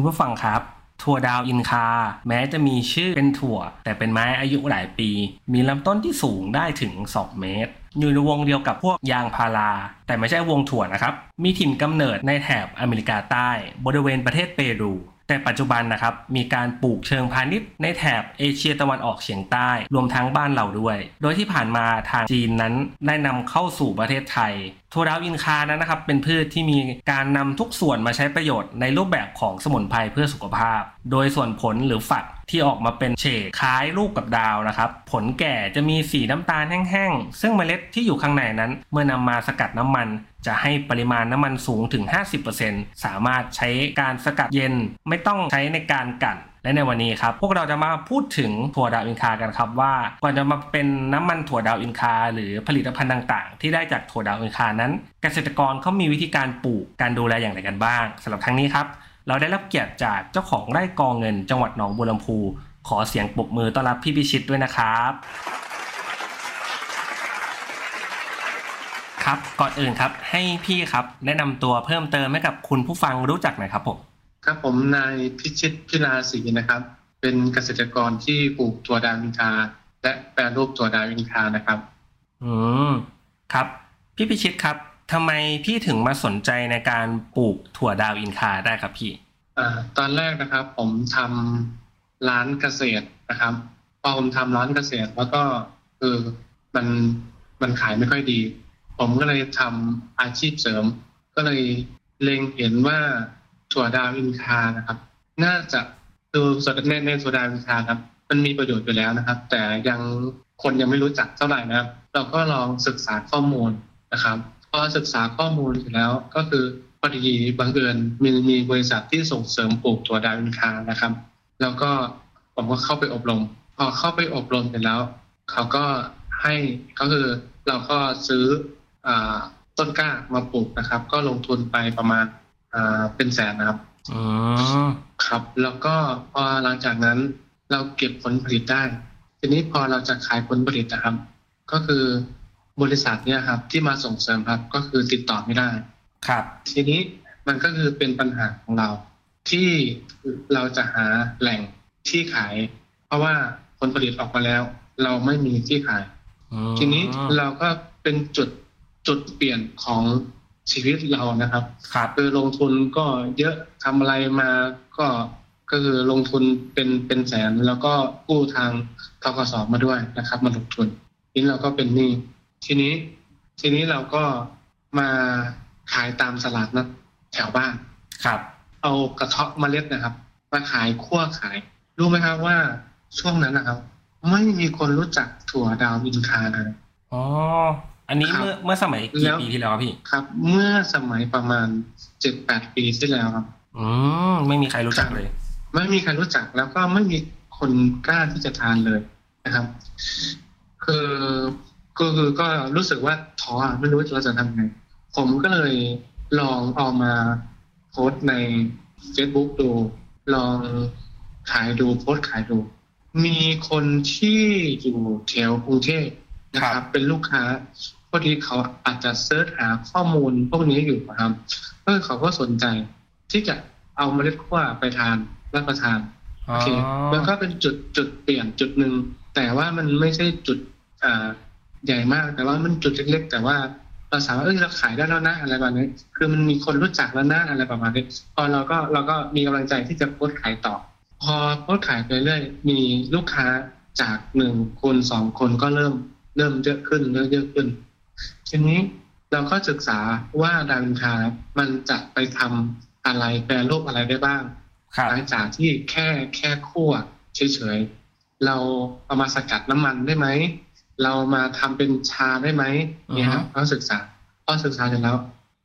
คุณผู้ฟังครับ ถั่วดาวอินคา แม้จะมีชื่อเป็นถั่ว แต่เป็นไม้อายุหลายปี มีลำต้นที่สูงได้ถึง 2 เมตร อยู่ในวงเดียวกับพวกยางพารา แต่ไม่ใช่วงถั่วนะครับ มีถิ่นกำเนิดในแถบอเมริกาใต้ บริเวณประเทศเปรูแต่ปัจจุบันนะครับมีการปลูกเชิงพาณิชย์ในแถบเอเชียตะวันออกเฉียงใต้ รวมทั้งบ้านเราด้วย โดยที่ผ่านมาทางจีนนั้นได้นำเข้าสู่ประเทศไทยถั่วดาวอินคานั้นนะครับ เป็นพืชที่มีการนำทุกส่วนมาใช้ประโยชน์ในรูปแบบของสมุนไพรเพื่อสุขภาพ โดยส่วนผลหรือฝักที่ออกมาเป็นเฉดคล้ายลูกกับดาวนะครับ ผลแก่จะมีสีน้ำตาลแห้งๆ ซึ่งเมล็ดที่อยู่ข้างในนั้น เมื่อนำมาสกัดน้ำมัน จะให้ปริมาณน้ำมันสูงถึง 50%สามารถใช้การสกัดเย็นไม่ต้องใช้ในการกั่น และในวันนี้ครับพวกเราจะมาพูดถึงถั่วดาวอินคากันครับว่าก่อนจะมาเป็นน้ำมันถั่วดาวอินคา หรือผลิตภัณฑ์ต่างๆ ที่ได้จากถั่วดาวอินคานั้น เกษตรกรเขามีวิธีการปลูกการดูแลอย่างไรกันบ้างสำหรับครั้งนี้ครับเราได้รับเกียรติจากเจ้าของไร่กองเงิน จังหวัดหนองบัวลำภูขอเสียงปรบมือต้อนรับพี่พิชิตด้วยนะครับครับก่อนอื่นครับให้พี่ครับแนะนำตัวเพิ่มเติมให้กับคุณผู้ฟังรู้จักหน่อยครับผม ครับผมนายพิชิตพิลาศรีนะครับ เป็นเกษตรกรที่ปลูกถั่วดาวอินคา และแปรรูปถั่วดาวอินคานะครับ อืมครับ พี่พิชิตครับทำไมพี่ถึงมาสนใจในการปลูกถั่วดาวอินคาได้ครับพี่อ่าตอนแรกนะครับ ผมทำร้านเกษตรนะครับพอผมทำร้านเกษตรแล้วก็คือมันมันขายไม่ค่อยดี ผมก็เลยทำอาชีพเสริม ก็เลยเล็งเห็นว่า ถั่วดาวอินคานะครับ น่าจะดูสดในในถั่วดาวอินคาครับ มันมีประโยชน์อยู่แล้วนะครับ แต่ยังคนยังไม่รู้จักเท่าไหร่นะครับ เราก็ลองศึกษาข้อมูลนะครับพอศึกษาข้อมูลเสร็จแล้วก็คือพอดีบังเอิญมีมีบริษัทที่ส่งเสริมปลูกถั่วดาวอินคานะครับ แล้วก็ผมก็เข้าไปอบรม พอเข้าไปอบรมเสร็จแล้วเขาก็ให้ก็คือเราก็ซื้ออต้นกล้ามาปลูกนะครับ ก็ลงทุนไปประมาณ อ่าเป็นแสนนะครับอืมครับ แล้วก็พอหลังจากนั้นเราเก็บผลผลิตได้ ทีนี้พอเราจะขายผลผลิตนะครับ ก็คือบริษัทเนี่ยครับ ที่มาส่งเสริมครับก็คือติดต่อไม่ได้ ครับ ทีนี้มันก็คือเป็นปัญหาของเรา ที่เราจะหาแหล่งที่ขาย เพราะว่าผลผลิตออกมาแล้ว เราไม่มีที่ขายอืมทีนี้เราก็เป็นจุดจุดเปลี่ยนของ ชีวิตเรานะครับครับคือลงทุนก็เยอะทำอะไรมาก็ก็คือลงทุนเป็นเป็นแสนแล้วก็กู้ทางทกสมาด้วยนะครับ มาลงทุนทีนี้เราก็เป็นหนี้ทีนี้ ทีนี้เราก็มาขายตามตลาดนัดแถวบ้านครับ เอากระเทาะเมล็ดนะครับ มาขายคั่วขาย รู้ไหมครับว่าช่วงนั้นนะครับ ไม่มีคนรู้จักถั่วดาวอินคาเลยอ๋อ อันนี้ครับเมื่อเมื่อสมัยแล้กี่วปีที่แล้วครับพี่ ครับ เมื่อสมัยประมาณเจ็ดแปดปีที่แล้วครับอืมไม่มีใครรู้จักเลย ไม่มีใครรู้จักแล้วก็ไม่มีคนกล้าที่จะทานเลยนะครับ คือก็คือก็รู้สึกว่าท้ออะไม่รู้เราจะทำไง ผมก็เลยลองเอามาโพสต์ใน Facebook ดู ลองขายดูโพสต์ขายดู มีคนที่อยู่แถวกรุงเทพนะคครัรับบเป็นลูกค้า พอดีเขาอาจจะเซิร์ชหาข้อมูลพวกนี้อยู่นะครับเออเขาก็สนใจที่จะเอาเมล็ดขั้วไปทานรับประทานอ๋โออเคมันก็เป็นจุดจุดเปลี่ยนจุดหนึ่งแต่ว่ามันไม่ใช่จุดอ่าใหญ่มาก แต่ว่ามันจุดเล็กๆ แต่ว่าเราสามารถเอ้ยเราขายได้แล้วนะอะไรประมาณนี้คือมันมีคนรู้จักแล้วนะอะไรประมาณนี้พอเราก็เราก็มีกำลังใจที่จะโพสต์ขายต่อ พอโพสต์ขายไปเรื่อยมีลูกค้าจากหนึ่งคนสองคนก็เริ่มเริ่มเยอะขึ้นเริ่มเยอะขึ้น ทีนี้เราก็ศึกษาว่าดาวินคามันจะไปทำอะไรแปรรูปอะไรได้บ้างครับหลังจากที่แค่แค่คั่วเฉยๆเราเอามาสกัดน้ำมันได้ไหมเรามาทำเป็นชาได้ไหมเนี่ยครับเราศึกษาพอศึกษาเสร็จแล้ว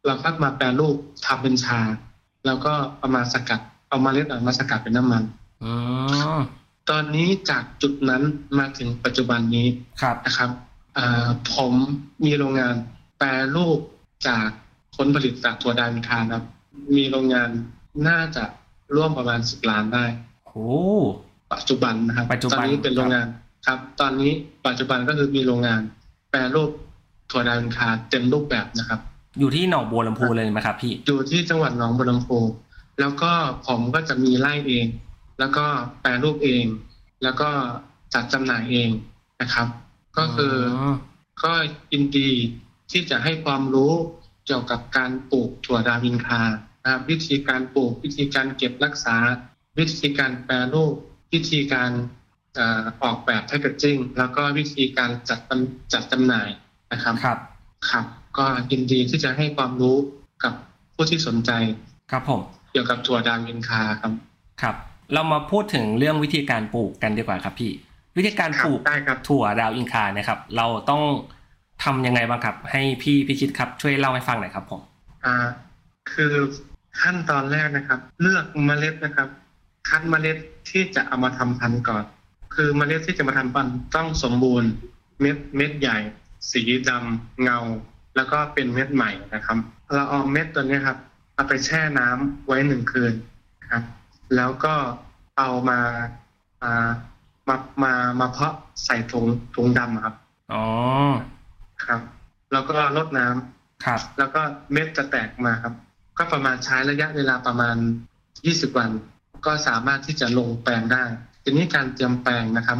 เราก็มาแปรรูปทำเป็นชา แล้วก็เอามาสกัดเอามาเล็ดออกมาสกัดเป็นน้ำมันอืมตอนนี้จากจุดนั้นมาถึงปัจจุบันนี้ครับนะครับอ่า ผมมีโรงงานแปรรูปจากผลผลิตจากถั่วดาวอินคาครับ มีโรงงานน่าจะร่วมประมาณสิบล้านได้โอ้ปัจจุบันนะครับปัจจุบันตอนนี้เป็นโรงงานครับ ตอนนี้ปัจจุบันก็คือมีโรงงาน แปรรูปถั่วดาวอินคาเต็มรูปแบบนะครับ อยู่ที่หนองบัวลำภูเลยไหมครับพี่อยู่ที่จังหวัดหนองบัวลำภูแล้วก็ผมก็จะมีไร่เอง แล้วก็แปรรูปเอง แล้วก็จัดจำหน่ายเองนะครับ ก็คืออมก็ยินดีที่จะให้ความรู้เกี่ยวกับการปลูกถั่วดาวอินคานะครับวิธีการปลูกวิธีการเก็บรักษา วิธีการแปรรูปวิธีการเอ่อออกแบบ packaging แล้วก็วิธีการจัดจำจัดจำหน่ายนะครับครับครับ ก็ยินดีที่จะให้ความรู้กับผู้ที่สนใจครับผมเกี่ยวกับถั่วดาวอินคาครับครับ เรามาพูดถึงเรื่องวิธีการปลูกกันดีกว่าครับพี่ วิธีการครัปบลูกได้ครับถั่วดาวอินคาเนะครับ เราต้องทำยังไงบ้างครับ ให้พี่พิชิตครับช่วยเล่าให้ฟังหน่อยครับผมอ่า คือขั้นตอนแรกนะครับ เลือกเมล็ดนะครับ คัดเมล็ดที่จะเอามาทำพันธุ์ก่อน คือเมล็ดที่จะมาทำพันธุ์ต้องสมบูรณ์ เม็ดเม็ดใหญ่ สีดำเงา แล้วก็เป็นเม็ดใหม่นะครับ เราเอาเม็ดตัวเนี้ยครับเอาไปแช่น้ำไว้หนึ่งคืนนะครับ แล้วก็เอามาอ่า มามามาเพาะใส่ถุงถุงดำอะครับอ๋อครับ แล้วก็รดน้ำครับ แล้วก็เม็ดจะแตกมาครับ ก็ประมาณใช้ระยะเวลาประมาณ20วัน ก็สามารถที่จะลงแปลงได้ทีนี้การเตรียมแปลงนะครับ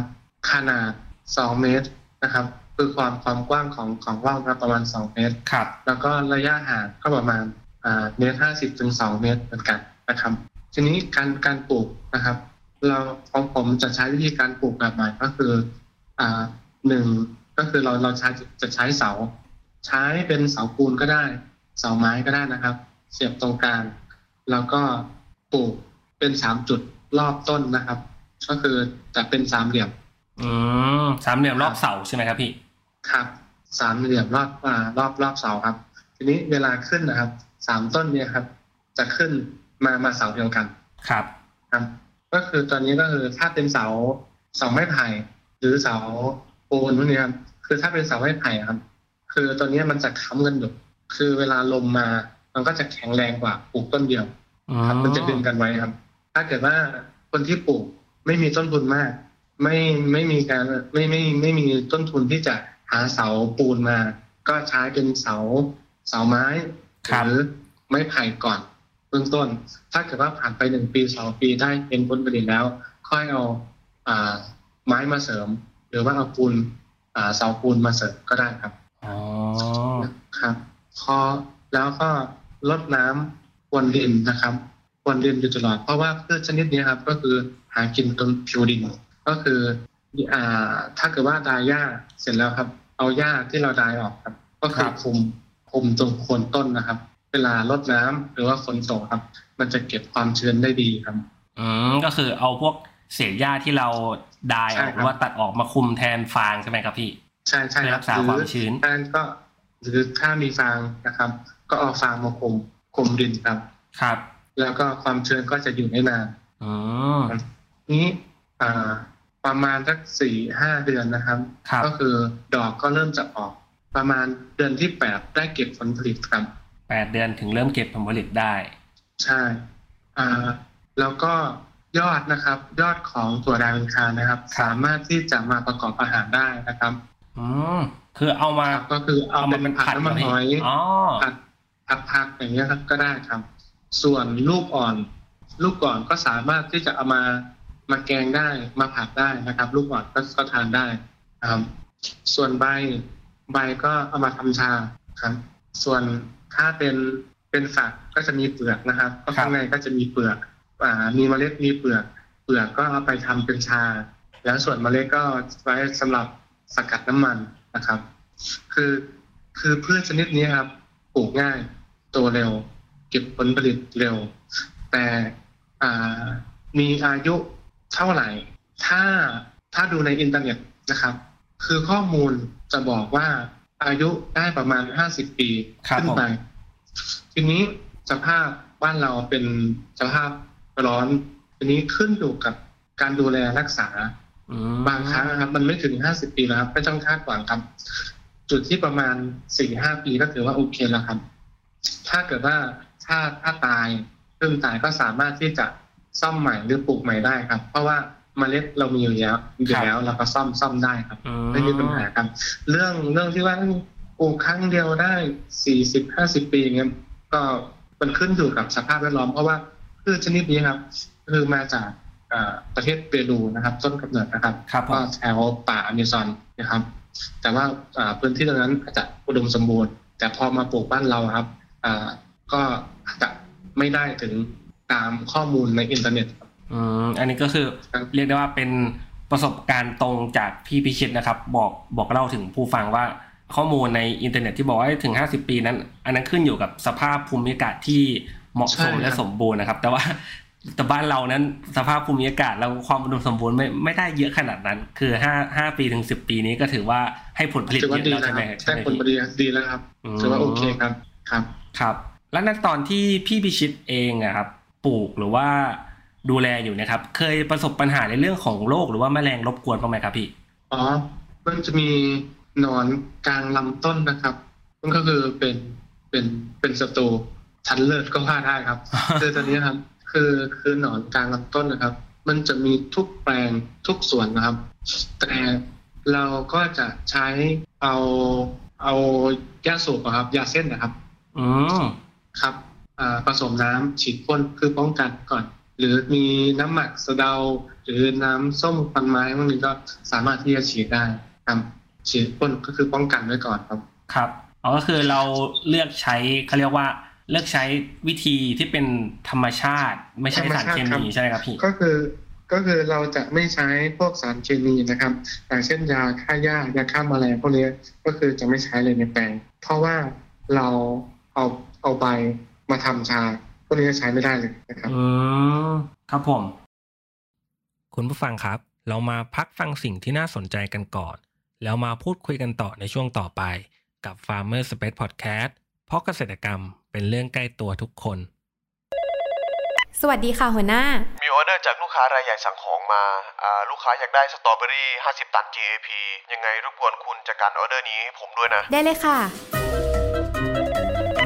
ขนาด2เมตรนะครับ คือความความกว้างของของว่าวนะประมาณ2เมตรครับแล้วก็ระยะห่างก็ประมาณอ่าเมตรห้าสิบถึงสองเมตรเหมือนกันนะครับ ทีนี้การการปลูกนะครับ เราของผมจะใช้วิธีการปลูกแบบใหม่ก็คือ อ่าหนึ่งก็คือเราเราใช้จะใช้เสา ใช้เป็นเสาปูนก็ได้ เสาไม้ก็ได้นะครับ เสียบตรงกลางแล้วก็ปลูกเป็นสามจุดรอบต้นนะครับ ก็คือจะเป็นสามเหลี่ยม อืมสามเหลี่ยมรอบเสาใช่ไหมครับพี่ครับสามเหลี่ยมรอบอ่ารอบรอบเสาครับ ทีนี้เวลาขึ้นนะครับสามต้นเนี่ยครับ จะขึ้นมามาเสาเดียวกันครับครับ ก็คือตอนนี้ก็คือถ้าเป็นเสาเสาไม้ไผ่หรือเสาปูนพวกนี้ครับคือถ้าเป็นเสาไม้ไผ่ครับ คือตัวนี้มันจะค้ำกันอยู่คือเวลาลมมา มันก็จะแข็งแรงกว่าปลูกต้นเดียวอืครับมันจะดึงกันไว้ครับ ถ้าเกิดว่าคนที่ปลูกไม่มีต้นทุนมาก ไม่ไม่มีการไม่ไม่ไม่มีต้นทุนที่จะหาเสาปูนมา ก็ใช้เป็นเสาเสาไม้ครัหบรือไม้ไผ่ก่อน เบื้องต้น ถ้าเกิดว่าผ่านไปหนึ่งปีสองปีได้เป็นผลผลิตแล้ว ค่อยเอาอ่าไม้มาเสริม หรือว่าเอาปูนอ่าเสาปูนมาเสริมก็ได้ครับอ๋อครับพอแล้วก็ลดน้ำพรวนดินนะครับพรวนดินอยู่ตลอดเพราะว่าพืชชนิดนี้ครับ ก็คือหากินตรงผิวดินก็คืออ่าถ้าเกิดว่าดายหญ้าเสร็จแล้วครับ เอาหญ้าที่เราดายออกครับ ก็คือคุมคุมตรงโคนต้นนะครับเวลารดน้ำหรือว่าฝนตกครับ มันจะเก็บความชื้นได้ดีครับ อืมก็คือเอาพวกเศษหญ้าที่เราดายอใช่อกครับหรือว่าตัดออกมาคุมแทนฟางใช่ไหมครับพี่ ใช่ใช่ครับเพื่อรักษาความชื้นหรือการก็หรือถ้ามีฟางนะครับ ก็เอาฟางมาคุมคุมดินครับ ครับ แล้วก็ความชื้นก็จะอยู่ได้นานอืมนี้อ่าประมาณสักสี่ห้าเดือนนะครับครับ ก็คือดอกก็เริ่มจะออก ประมาณเดือนที่แปดได้เก็บผลผลิตครับ แปดเดือนถึงเริ่มเก็บผลผลิตได้ ใช่อ่าแล้วก็ยอดนะครับ ยอดของถั่วดาวอินคานะครับครับ สามารถที่จะมาประกอบอาหารได้นะครับอืมคือเอามาครับก็คือเอาเอาเป็มานเป็นผัดผัดน้ำมันเหรหอยพี่อ๋อผัดผัดผักอย่างเงี้ยครับก็ได้ครับ ส่วนลูกอ่อน ลูกอ่อนก็สามารถที่จะเอามามาแกงได้มาผัดได้นะครับ ลูกอ่อนก็ก็ทานได้ครับ ส่วนใบใบก็เอามาทำชาครับ ส่วน ถ้าเป็นเป็นฝักก็จะมีเปลือกนะครับก็ข้างในก็จะมีเปลือกอ่ามีเมล็ดมีเปลือก เปลือกก็เอาไปทำเป็นชา แล้วส่วนเมล็ดก็ไว้สำหรับสกัดน้ำมันนะครับ คือคือพืชชนิดนี้ครับปลูกง่ายโตเร็ว เก็บผลผลิตเร็ว แต่อ่ามีอายุเท่าไหร่ ถ้าถ้าดูในอินเทอร์เน็ตนะครับ คือข้อมูลจะบอกว่า อายุได้ประมาณห้าสิบปีครับขึ้นไป ทีนี้สภาพบ้านเราเป็นสภาพร้อน ทีนี้ขึ้นอยู่กับการดูแลรักษาอืมบางครั้งนะครับ มันไม่ถึงห้าสิบปีแล้วครับไม่ต้องคาดหวังครับ จุดที่ประมาณสี่ห้าปีก็ถือว่าโอเคแล้วครับ ถ้าเกิดว่าถ้าถ้าตายเพิ่งตายก็สามารถที่จะซ่อมใหม่หรือปลูกใหม่ได้ครับ เพราะว่า เมล็ดเรามีอยู่แล้วอยู่แล้วเราก็ซ่อมซ่อมได้ครับอืไม่มีปัญหาครับเรื่องเรื่องที่ว่าปลูกครั้งเดียวได้สี่สิบห้าสิบปีเงี้ยก็มันขึ้นอยู่กับสภาพแวดล้อมเพราะว่าพืชชนิดนี้ครับ คือมาจากอ่าประเทศเปรูนะครับ ต้นกำเนิดนะครับครับผก็มแถวป่าอเมซอนนะครับ แต่ว่าอ่าพื้นที่ตรงนั้นอาจจะอุดมสมบูรณ์ แต่พอมาปลูกบ้านเราครับอ่าก็อาจจะไม่ได้ถึงตามข้อมูลในอินเทอร์เน็ตครับ อืมอันนี้ก็คือครับเรียกได้ว่าเป็นประสบการณ์ตรงจากพี่พิชิตนะครับ บอกบอกเล่าถึงผู้ฟังว่าข้อมูลในอินเทอร์เน็ตที่บอกว่าถึง 50 ปีนั้น อันนั้นขึ้นอยู่กับสภาพภูมิอากาศที่เหมาะสมและสมบูรณ์นะครับ แต่ว่าแต่บ้านเรานั้นสภาพภูมิอากาศแล้วความอุดมสมบูรณ์ไม่ไม่ได้เยอะขนาดนั้น คือห้าห้าปีถึงสิบปีนี้ก็ถือว่าให้ผลผลิตถือเยว่าอะดีแล้วนะใช่คไหมรับใช่ได้ไหมผลพี่ผลิตดีแล้วครับอืมถือว่าโอเคครับครับ ครับ แล้วในตอนที่พี่พิชิตเองอะครับ ปลูกหรือว่า ดูแลอยู่นะครับ เคยประสบปัญหาในเรื่องของโรคหรือว่าแมลงรบกวนบ้างไหมครับพี่อ๋อมันจะมีหนอนกลางลำต้นนะครับมันก็คือเป็นเป็นเป็นศัตรูชั้นเลิศก็ว่าได้ครับคือตอนนี้ครับคือคือหนอนกลางลำต้นนะครับ มันจะมีทุกแปลงทุกส่วนนะครับ แต่เราก็จะใช้เอาเอายาสูบอะครับยาเส้นนะครับอืมครับอ่าผสมน้ำฉีดพ่นคือป้องกันก่อน หรือมีน้ำหมักสะเดา หรือน้ำส้มควันไม้พวกนี้ก็สามารถที่จะฉีดได้ครับฉีดพ่นก็คือป้องกันไว้ก่อนครับ ครับอ๋อก็คือเราเลือกใช้เขาเรียกว่าเลือกใช้วิธีที่เป็นธรรมชาติ ไม่ใช่สารเคธรรมชาติครับมีใช่ไหมครับพี่ก็คือก็คือเราจะไม่ใช้พวกสารเคมีนะครับอย่างเช่นยาฆ่าหญ้ายาฆ่าแมลงพวกนี้ก็คือจะไม่ใช้เลยในแปลง เพราะว่าเราเอาเอาใบมาทำชา พวกนี้ใช้ไม่ได้เลยนะครับ อืมครับผม คุณผู้ฟังครับ เรามาพักฟังสิ่งที่น่าสนใจกันก่อน แล้วมาพูดคุยกันต่อในช่วงต่อไป กับ Farmer Space Podcast เพราะเกษตรกรรมเป็นเรื่องใกล้ตัวทุกคน สวัสดีค่ะหัวหน้า มีออเดอร์จากลูกค้ารายใหญ่สั่งของมาอ่าลูกค้าอยากได้สตรอเบอรี่ 50 ตัน GAP ยังไงรบกวนคุณจัดการออเดอร์นี้ให้ผมด้วยนะ ได้เลยค่ะ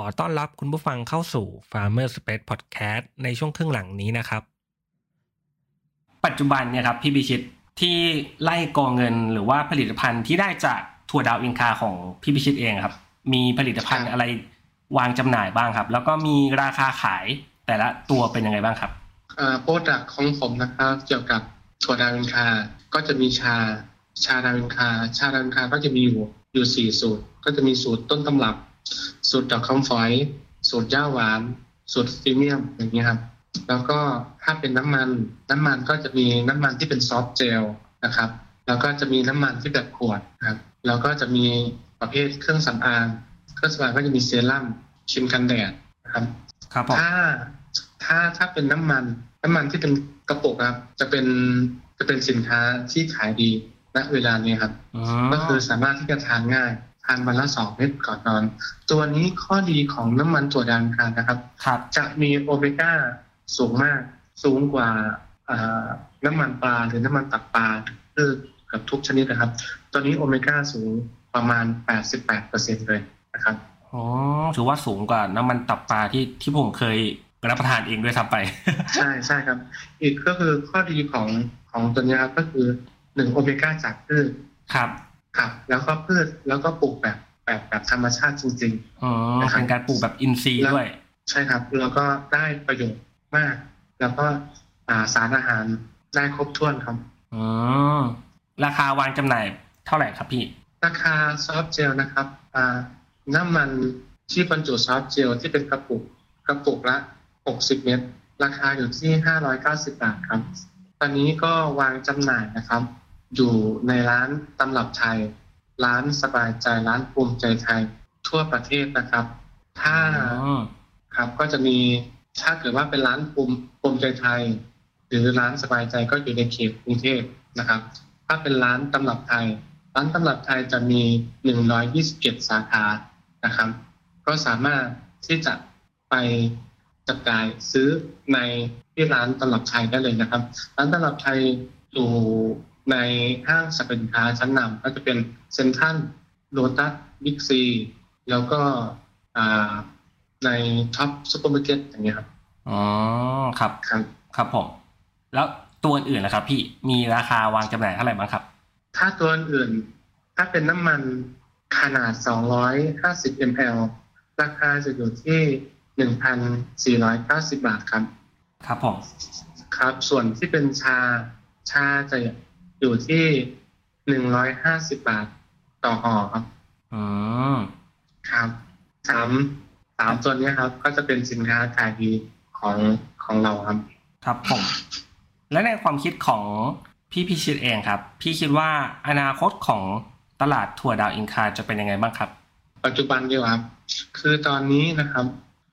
อต้อนรับคุณผู้ฟังเข้าสู่ Farmer Space Podcast ในช่วงครึ่งหลังนี้นะครับ ปัจจุบันเนี่ยครับพี่พิชิตที่ไร่กองเงินหรือว่าผลิตภัณฑ์ที่ได้จากถั่วดาวอินคาของพี่พิชิตเองครับ มีผลิตภัณฑ์อะไรวางจำหน่ายบ้างครับ แล้วก็มีราคาขายแต่ละตัวเป็นยังไงบ้างครับอ่า product ของผมนะครับเกี่ยวกับถั่วดาวอินคา ก็จะมีชาชาดาวอินคา ชาดาวอินคาก็จะมีอยู่อยู่สี่สูตร ก็จะมีสูตรต้นตำรับ สูตรดอกคำฝอย สูตรหญ้าหวาน สูตรพรีเมียมอย่างเงี้ยครับแล้วก็ถ้าเป็นน้ำมันน้ำมันก็จะมีน้ำมันที่เป็นซอฟต์เจลนะครับ แล้วก็จะมีน้ำมันที่แบบขวดนะครับแล้วก็จะมีประเภทเครื่องสำอางเครื่องสำอางก็จะมีเซรั่มครีมกันแดดนะครับครับผมถ้าถ้าถ้าเป็นน้ำมันน้ำมันที่เป็นกระปุกครับ จะเป็นจะเป็นสินค้าที่ขายดีณเวลานี้ครับอืก็คือมสามารถที่จะทานง่ายทานวันละสองเม็ดก่อนนอน ตัวนี้ข้อดีของน้ำมันถั่วดาวอังคารนะครับ ครับจะมีโอเมก้าสูงมาก สูงกว่าอ่าน้ำมันปลาหรือน้ำมันตับปลาคือกับทุกชนิดนะครับ ตัวนี้โอเมก้าสูงประมาณ 88%เลยนะครับอ๋อถือว่าสูงกว่าน้ำมันตับปลาที่ที่ผมเคยรับประทานเองด้วยซ้ำไป ใช่ใช่ครับ อีกก็คือข้อดีของของตัวนี้ครับก็คือหนึ่งโอเมก้าจากพืชครับ ครับ แล้วก็พืชแล้วก็ปลูกแบบแบบแบบธรรมชาติจริงอ๋อเป็นการปลูกแบบอินทรีย์ด้วยๆใช่ครับแล้วก็ได้ประโยชน์มาก แล้วก็อ่าสารอาหารได้ครบถ้วนครับอ๋อราคาวางจำหน่ายเท่าไหร่ครับพี่ ราคาซอฟต์เจลนะครับอ่าน้ำมันที่บรรจุซอฟต์เจลที่เป็นกระปุกกระปุกละ 60 เม็ดราคาอยู่ที่ 590 บาทครับ ตอนนี้ก็วางจำหน่ายนะครับ อยู่ในร้านตำรับไทย ร้านสบายใจร้านภูมิใจไทย ทั่วประเทศนะครับ ถ้าอ๋อครับก็จะมีถ้าเกิดว่าเป็นร้านภูมิภูมิใจไทย หรือร้านสบายใจก็อยู่ในเขตกรุงเทพนะครับ ถ้าเป็นร้านตำรับไทย ร้านตำรับไทยจะมี 127 สาขานะครับ ก็สามารถที่จะไปจับจ่ายซื้อในที่ร้านตำรับไทยได้เลยนะครับ ร้านตำรับไทยอยู่ ในห้างสรรพสินค้าชั้นนำก็จะเป็นเซ็นทรัลโลตัสบิ๊กซีแล้วก็อ่าในท็อปซูเปอร์มาร์เก็ตอย่างเงี้ยครับอ๋อครับครับครับผม แล้วตัวอื่นนะครับ พี่มีราคาวางจำหน่ายเท่าไหร่บ้างครับ ถ้าตัวอื่น ถ้าเป็นน้ำมันขนาด 250 ml ราคาจะอยู่ที่ 1,490 บาทครับ ครับผม ครับ ส่วนที่เป็นชา ชาจะ อยู่ที่150บาทต่อห่อครับอืมครับสามสามตัวเนี้ยครับ ก็จะเป็นสินค้าขายดีของของเราครับ ครับผมและในความคิดของพี่พิชิตเองครับ พี่คิดว่าอนาคตของตลาดถั่วดาวอินคาจะเป็นยังไงบ้างครับ ปัจจุบันเดียวครับ คือตอนนี้นะครับ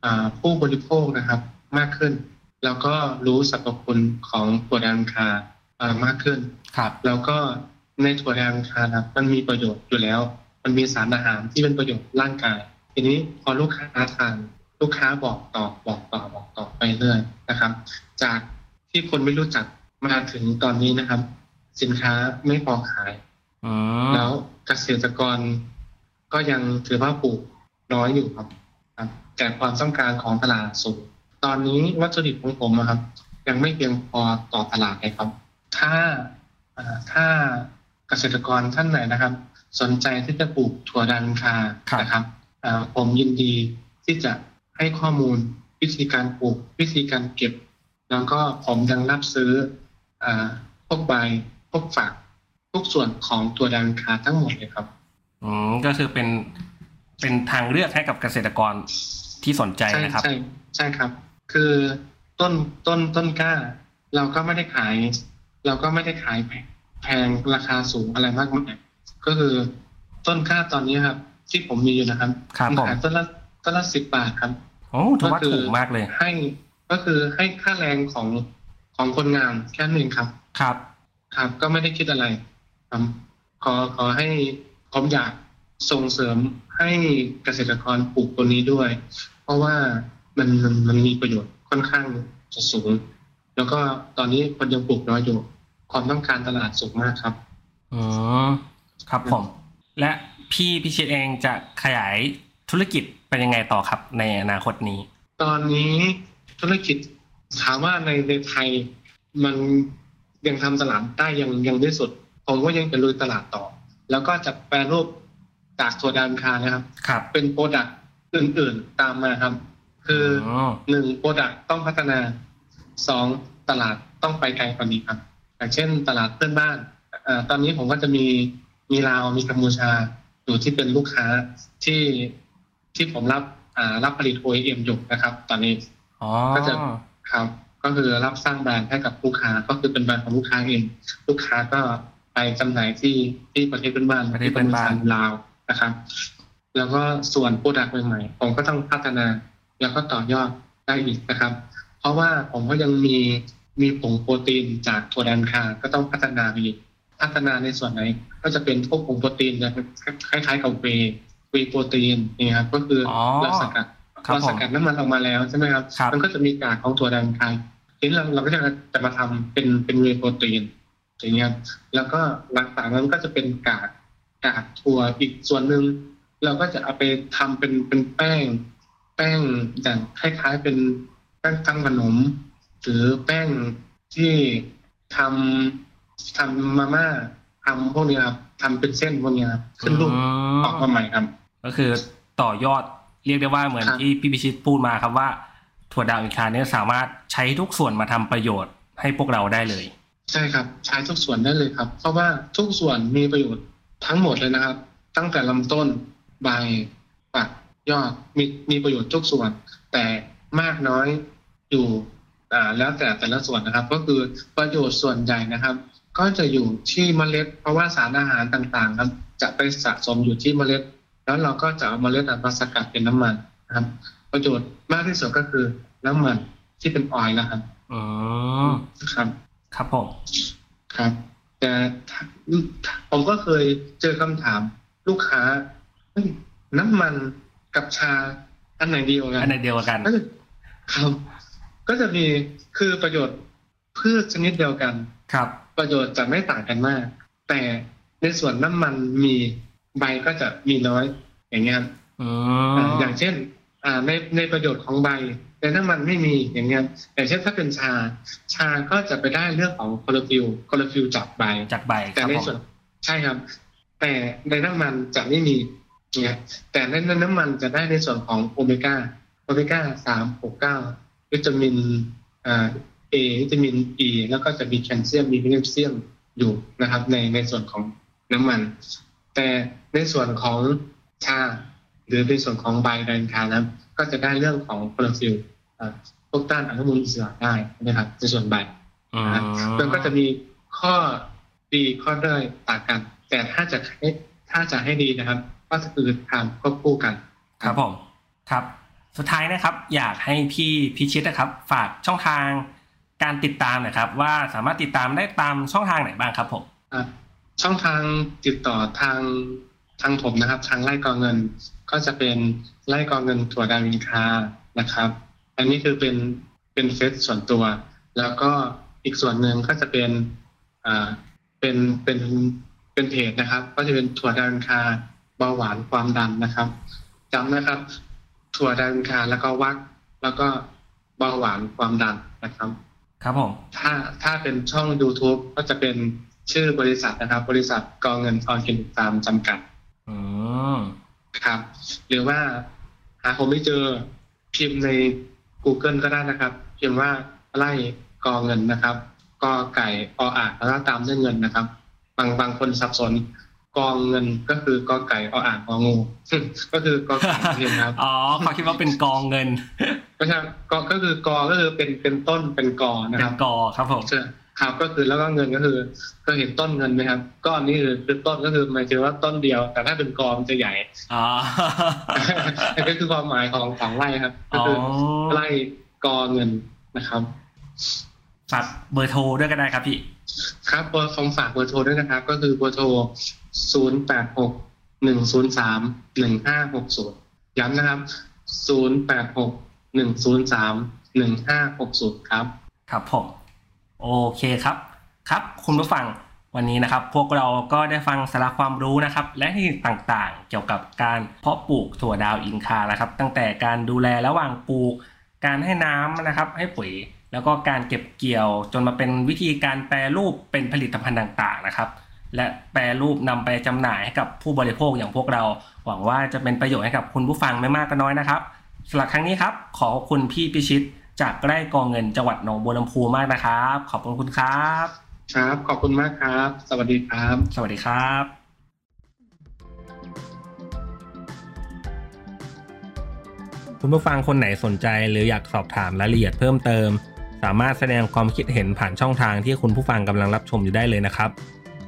อ่าผู้บริโภคนะครับมากขึ้น แล้วก็รู้สรรพคุณของถั่วแดงคาอ่า มากขึ้นครับแล้วก็ในถั่วแดงคานะครับมันมีประโยชน์อยู่แล้ว มันมีสารอาหารที่เป็นประโยชน์ร่างกาย ทีนี้พอลูกค้าทานลูกค้าบอกต่อบอกต่อบอกต่อไปเรื่อยนะครับ จากที่คนไม่รู้จักมาถึงตอนนี้นะครับ สินค้าไม่พอขายอืมแล้วเกษตรกรก็ยังถือว่าปลูกน้อยอยู่ครับครับแต่ความต้องการของตลาดสูง ตอนนี้วัตถุดิบของผมอะครับ ยังไม่เพียงพอต่อตลาดเลยครับ ถ้าอ่าถ้าเกษตรกรท่านไหนนะครับ สนใจที่จะปลูกถั่วดันคานะครับอ่าผมยินดีที่จะให้ข้อมูลวิธีการปลูกวิธีการเก็บ แล้วก็ผมยังรับซื้ออ่าพวกใบพวกฝักทุกส่วนของตัวดันคาทั้งหมดเลยครับอืมก็คือเป็นเป็นทางเลือกให้กับเกษตรกรที่สนใจใช่นะครับ ใช่ใช่ครับ คือต้นต้นต้นกล้า เราก็ไม่ได้ขาย เราก็ไม่ได้ขายแพงแพงราคาสูงอะไรมากมายก็คือต้นกล้าตอนนี้ครับ ที่ผมมีอยู่นะครับครับผมขายต้นละต้นละสิบบาทครับโอ้ถือว่าถูกมากเลย ให้ก็คือให้ค่าแรงของของคนงานแค่หนึ่งครับ ครับ ครับก็ไม่ได้คิดอะไรครับขอขอให้ผมอยากส่งเสริมให้เกษตรกรปลูกตัวนี้ด้วย เพราะว่ามันมันมันมีประโยชน์ค่อนข้างจะสูง แล้วก็ตอนนี้คนยังปลูกน้อยอยู่ ความต้องการตลาดสูงมากครับอืมครับผม และพี่พิชิตเองจะขยายธุรกิจเป็นยังไงต่อครับ ในอนาคตนี้ ตอนนี้ธุรกิจถามว่าในในไทยมันยังทำตลาดได้ยังยังไม่สุด ผมก็ยังจะลุยตลาดต่อ แล้วก็จะแปรรูปจากถั่วดาวอินคานะครับครับ เป็น product อื่น ๆ ตามมาครับ คือออหนึ่ง product ต้องพัฒนา สองตลาดต้องไปไกลกว่านี้ครับอย่างเช่น ตลาดเพื่อนบ้านเอ่อตอนนี้ผมก็จะมีมีลาวมีกัมพูชาอยู่ที่เป็นลูกค้าที่ที่ผมรับอ่ารับผลิต OEM อยู่นะครับ ตอนนี้อ๋อก็จะครับ ก็คือรับสร้างแบรนด์ให้กับลูกค้าก็คือเป็นแบรนด์ของลูกค้าเอง ลูกค้าก็ไปจำหน่ายที่ที่ประเทศเพื่อนบ้านประเทศเพื่อนบ้านที่ลาวนะครับ แล้วก็ส่วนโปรดักต์ใหม่ๆผมก็ต้องพัฒนา แล้วก็ต่อยอดได้อีกนะครับ เพราะว่าผมก็ยังมีมีผงโปรตีนจากถั่วแดนคาก็ต้องพัฒนาไปอีกพัฒนาในส่วนไหน ก็จะเป็นพวกกลุ่มโปรตีนจะคล้ายๆกับเวเวโปรตีนนี่ครับก็คือออเราสกัดครับเราสกัดน้ำมันออกมาแล้วใช่ไหมครับครับมันก็จะมีกากของถั่วแดงคายทีนี้เราเราก็จะจะมาทำเป็นเป็นเวโปรตีนอย่างเงี้ยครับแล้วก็หลังจากนั้นก็จะเป็นกากกากถั่วอีกส่วนหนึ่งเราก็จะเอาไปทำเป็นเป็นแป้ง แป้งอย่างคล้ายๆเป็น แป้งทำขนม หรือแป้งที่ทำทำมาม่าทำพวกนี้ครับทำเป็นเส้นพวกนี้ครับขึ้นรูปอืมออกมาใหม่ครับ ก็คือต่อยอดเรียกได้ว่าเหมือนครับที่พี่พิชิตพูดมาครับว่า ถั่วดาวอินคาเนี่ยสามารถใช้ทุกส่วนมาทำประโยชน์ให้พวกเราได้เลย ใช่ครับ ใช้ทุกส่วนได้เลยครับ เพราะว่าทุกส่วนมีประโยชน์ทั้งหมดเลยนะครับ ตั้งแต่ลำต้นใบฝักยอดมีมีประโยชน์ทุกส่วน แต่ มากน้อยอยู่อ่าแล้วแต่แต่ละส่วนนะครับ ก็คือประโยชน์ส่วนใหญ่นะครับ ก็จะอยู่ที่เมล็ด เพราะว่าสารอาหารต่างๆ ครับ จะไปสะสมอยู่ที่เมล็ด แล้วเราก็จะเอาเมล็ดอะมาสกัดเป็นน้ำมันนะครับ ประโยชน์มากที่สุดก็คือน้ำมันที่เป็นออยล์นะครับอืมครับ ครับผมครับ แต่ถ้าผมก็เคยเจอคำถามลูกค้าเฮ้ยน้ำมันกับชาอันไหนดีกว่ากันอันไหนเดียวกันก็จะ ครับ ก็จะมีคือประโยชน์พืชชนิดเดียวกัน ครับ ประโยชน์จะไม่ต่างกันมาก แต่ในส่วนน้ำมันมีใบก็จะมีน้อย อย่างเงี้ยครับอือ่ามอย่างเช่น อ่าในในประโยชน์ของใบแต่น้ำมันไม่มีอย่างเงี้ยอย่างเช่นถ้าเป็นชา ชาก็จะไปได้เรื่องของคลอโรฟิลคลอโรฟิลจากใบจากใบคแต่รับในผมส่วนใช่ครับ แต่ในน้ำมันจะไม่มีเนี่ยแต่ในน้ำมันจะได้ในส่วนของโอเมก้า โอเมก้าสามหกเก้าวิตามินอ่าเอวิตามินอีแล้วก็จะมีแคลเซียมมีแมกนีเซียมอยู่นะครับ ในในส่วนของน้ำมัน แต่ในส่วนของชา หรือในส่วนของใบแดนคานะก็จะได้เรื่องของคลอโรฟิลอ่าพวกต้านอนุมูลอิสระได้นะครับในส่วนใบอืมมันก็จะมีข้อดีข้อด้อยต่างกัน แต่ถ้าจะให้ถ้าจะให้ดีนะครับ ก็คือทำควบคู่กัน ครับผมครับ สุดท้ายนะครับอยากให้พี่พิชิตนะครับ ฝากช่องทางการติดตามนะครับ ว่าสามารถติดตามได้ตามช่องทางไหนบ้างครับผมช่องทางติดต่อทางทางผมนะครับ ทางไร่กองเงิน ก็จะเป็นไร่กองเงินถั่วดาวอินคานะครับ อันนี้คือเป็นเป็นเฟซส่วนตัว แล้วก็อีกส่วนหนึ่งก็จะเป็นอ่าเป็นเป็นเป็นเพจนะครับ ก็จะเป็นถั่วดาวอินคาเบาหวานความดันนะครับจำนะครับ ถั่วดาวอินคาแล้วก็วรรคแล้วก็เบาหวานความดันนะครับ ครับผมถ้าถ้าเป็นช่อง YouTube ก็จะเป็นชื่อบริษัทนะครับ บริษัทกองเงินออนกินตามจำกัดอืมครับ หรือว่าหาผมไม่เจอพิมพ์ใน Google ก็ได้นะครับ พิมพ์ว่าไล่กองเงินนะครับกอไก่ออ่างแล้วก็ตามด้วยเงินนะครับ บางบางคนสับสน กองเงินก็คือกอไก่ออ่างงองูก็คือกอไก่เรียนครับอ๋อเขาคิดว่าเป็นกองเงินก็ใช่กอก็คือกอก็คือเป็นเป็นต้นเป็นกอนะเป็คนรับกอครับผมใช่ครับก็คือแล้วก็เงินก็คือก็เห็นต้นเงินไหมครับก้อนนี้คือคือต้นก็คือหมายถึงว่าต้นเดียว แต่ถ้าเป็นกอมันจะใหญ่อ๋อนั่นก็คือความหมายของของไร่ครับ ก็อ๋อคือไร่กอเงินนะครับฝากเบอร์โทรด้วยก็ได้ครับพี่ ครับเบอร์ของฝากเบอร์โทรด้วยนะครับ ก็คือเบอร์โทร 0 8 6 1 0 3 1 5 6 0ย้ำนะครับ0 8 6 1 0 3 1 5 6 0ครับ ครับผม โอเคครับ ครับ คุณผู้ฟังวันนี้นะครับ พวกเราก็ได้ฟังสาระความรู้นะครับ และที่ต่างๆ เกี่ยวกับการเพาะปลูกถั่วดาวอินคานะครับ ตั้งแต่การดูแลระหว่างปลูก การให้น้ำนะครับ ให้ปุ๋ยแล้วก็การเก็บเกี่ยวจนมาเป็นวิธีการแปรรูปเป็นผลิตภัณฑ์ต่างๆนะครับ และแปรรูปนำไปจำหน่ายให้กับผู้บริโภคอย่างพวกเรา หวังว่าจะเป็นประโยชน์ให้กับคุณผู้ฟังไม่มากก็น้อยนะครับสำหรับครั้งนี้ครับ ขอขอบคุณพี่พิชิต จากไร่กองเงินจังหวัดหนองบัวลำพูมากนะครับ ขอบคุณคุณครับ ครับ ขอบคุณมากครับ สวัสดีครับ สวัสดีครับคุณผู้ฟังคนไหนสนใจหรืออยากสอบถามรายละเอียดเพิ่มเติม สามารถแสดงความคิดเห็นผ่านช่องทางที่คุณผู้ฟังกำลังรับชมอยู่ได้เลยนะครับ